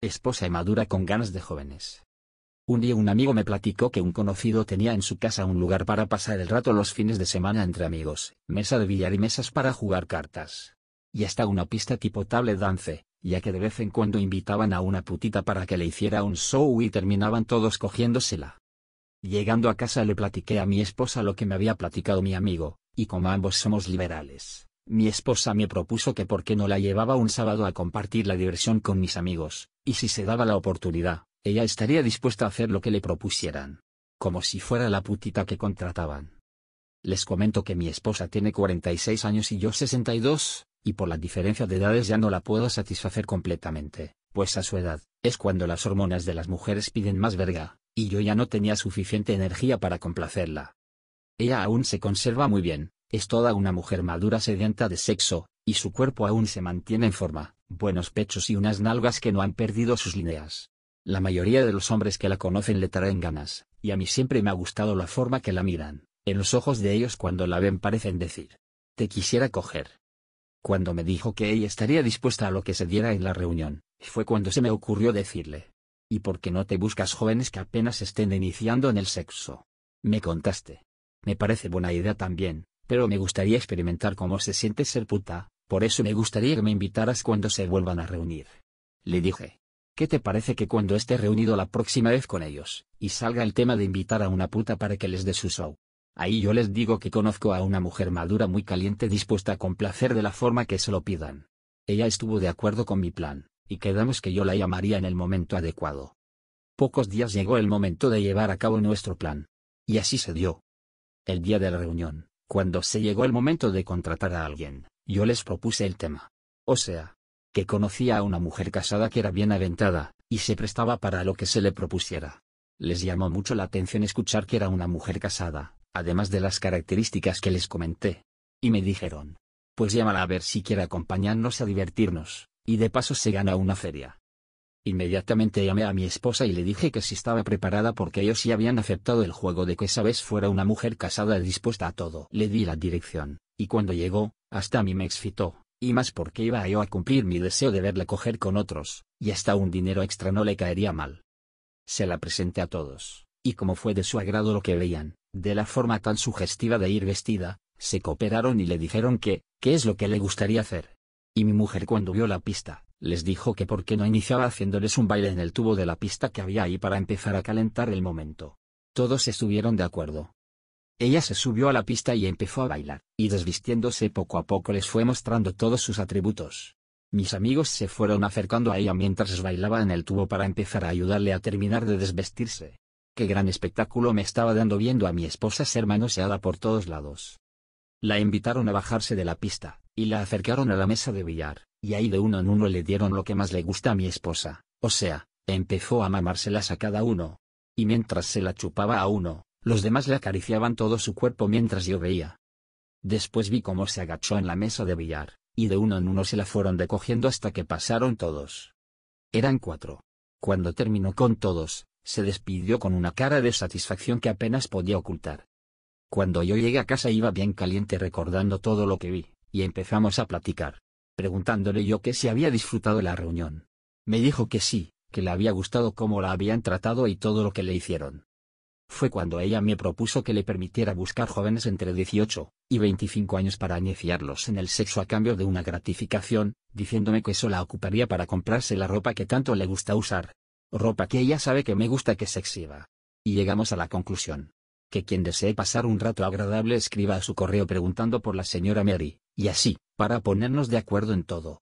esposa y madura con ganas de jóvenes. Un día un amigo me platicó que un conocido tenía en su casa un lugar para pasar el rato los fines de semana entre amigos, mesa de billar y mesas para jugar cartas. Y hasta una pista tipo table dance, ya que de vez en cuando invitaban a una putita para que le hiciera un show y terminaban todos cogiéndosela. Llegando a casa le platiqué a mi esposa lo que me había platicado mi amigo, y como ambos somos liberales, mi esposa me propuso que por qué no la llevaba un sábado a compartir la diversión con mis amigos, y si se daba la oportunidad, ella estaría dispuesta a hacer lo que le propusieran. Como si fuera la putita que contrataban. Les comento que mi esposa tiene 46 años y yo 62, y por la diferencia de edades ya no la puedo satisfacer completamente, pues a su edad, es cuando las hormonas de las mujeres piden más verga, y yo ya no tenía suficiente energía para complacerla. Ella aún se conserva muy bien, es toda una mujer madura sedienta de sexo, y su cuerpo aún se mantiene en forma, buenos pechos y unas nalgas que no han perdido sus líneas. La mayoría de los hombres que la conocen le traen ganas, y a mí siempre me ha gustado la forma que la miran, en los ojos de ellos cuando la ven parecen decir, te quisiera coger. Cuando me dijo que ella estaría dispuesta a lo que se diera en la reunión, fue cuando se me ocurrió decirle, ¿y por qué no te buscas jóvenes que apenas estén iniciando en el sexo? Me contaste. Me parece buena idea también, pero me gustaría experimentar cómo se siente ser puta, por eso me gustaría que me invitaras cuando se vuelvan a reunir. Le dije, ¿Qué te parece que cuando esté reunido la próxima vez con ellos, y salga el tema de invitar a una puta para que les dé su show? Ahí yo les digo que conozco a una mujer madura muy caliente dispuesta a complacer de la forma que se lo pidan. Ella estuvo de acuerdo con mi plan, y quedamos que yo la llamaría en el momento adecuado. Pocos días llegó el momento de llevar a cabo nuestro plan. Y así se dio. El día de la reunión, cuando se llegó el momento de contratar a alguien, yo les propuse el tema. O sea, que conocía a una mujer casada que era bien aventada, y se prestaba para lo que se le propusiera. Les llamó mucho la atención escuchar que era una mujer casada, además de las características que les comenté. Y me dijeron, pues llámala a ver si quiere acompañarnos a divertirnos, y de paso se gana una feria. Inmediatamente llamé a mi esposa y le dije que si estaba preparada porque ellos sí habían aceptado el juego de que esa vez fuera una mujer casada dispuesta a todo. Le di la dirección, y cuando llegó, hasta a mí me excitó, y más porque iba yo a cumplir mi deseo de verla coger con otros, y hasta un dinero extra no le caería mal. Se la presenté a todos, y como fue de su agrado lo que veían, de la forma tan sugestiva de ir vestida, se cooperaron y le dijeron que, qué es lo que le gustaría hacer. Y mi mujer cuando vio la pista, les dijo que por qué no iniciaba haciéndoles un baile en el tubo de la pista que había ahí para empezar a calentar el momento. Todos estuvieron de acuerdo, ella se subió a la pista y empezó a bailar, y desvistiéndose poco a poco les fue mostrando todos sus atributos. Mis amigos se fueron acercando a ella mientras bailaba en el tubo para empezar a ayudarle a terminar de desvestirse. Qué gran espectáculo me estaba dando viendo a mi esposa ser manoseada por todos lados. La invitaron a bajarse de la pista, y la acercaron a la mesa de billar, y ahí de uno en uno le dieron lo que más le gusta a mi esposa, o sea, empezó a mamárselas a cada uno. Y mientras se la chupaba a uno, los demás le acariciaban todo su cuerpo mientras yo veía. Después vi cómo se agachó en la mesa de billar, y de uno en uno se la fueron recogiendo hasta que pasaron todos. Eran cuatro. Cuando terminó con todos, se despidió con una cara de satisfacción que apenas podía ocultar. Cuando yo llegué a casa iba bien caliente recordando todo lo que vi, y empezamos a platicar, preguntándole yo que si había disfrutado la reunión. Me dijo que sí, que le había gustado cómo la habían tratado y todo lo que le hicieron fue cuando ella me propuso que le permitiera buscar jóvenes entre 18 y 25 años para iniciarlos en el sexo a cambio de una gratificación, diciéndome que eso la ocuparía para comprarse la ropa que tanto le gusta usar. Ropa que ella sabe que me gusta que se exhiba. Y llegamos a la conclusión. Que quien desee pasar un rato agradable escriba a su correo preguntando por la señora Mary, y así, para ponernos de acuerdo en todo,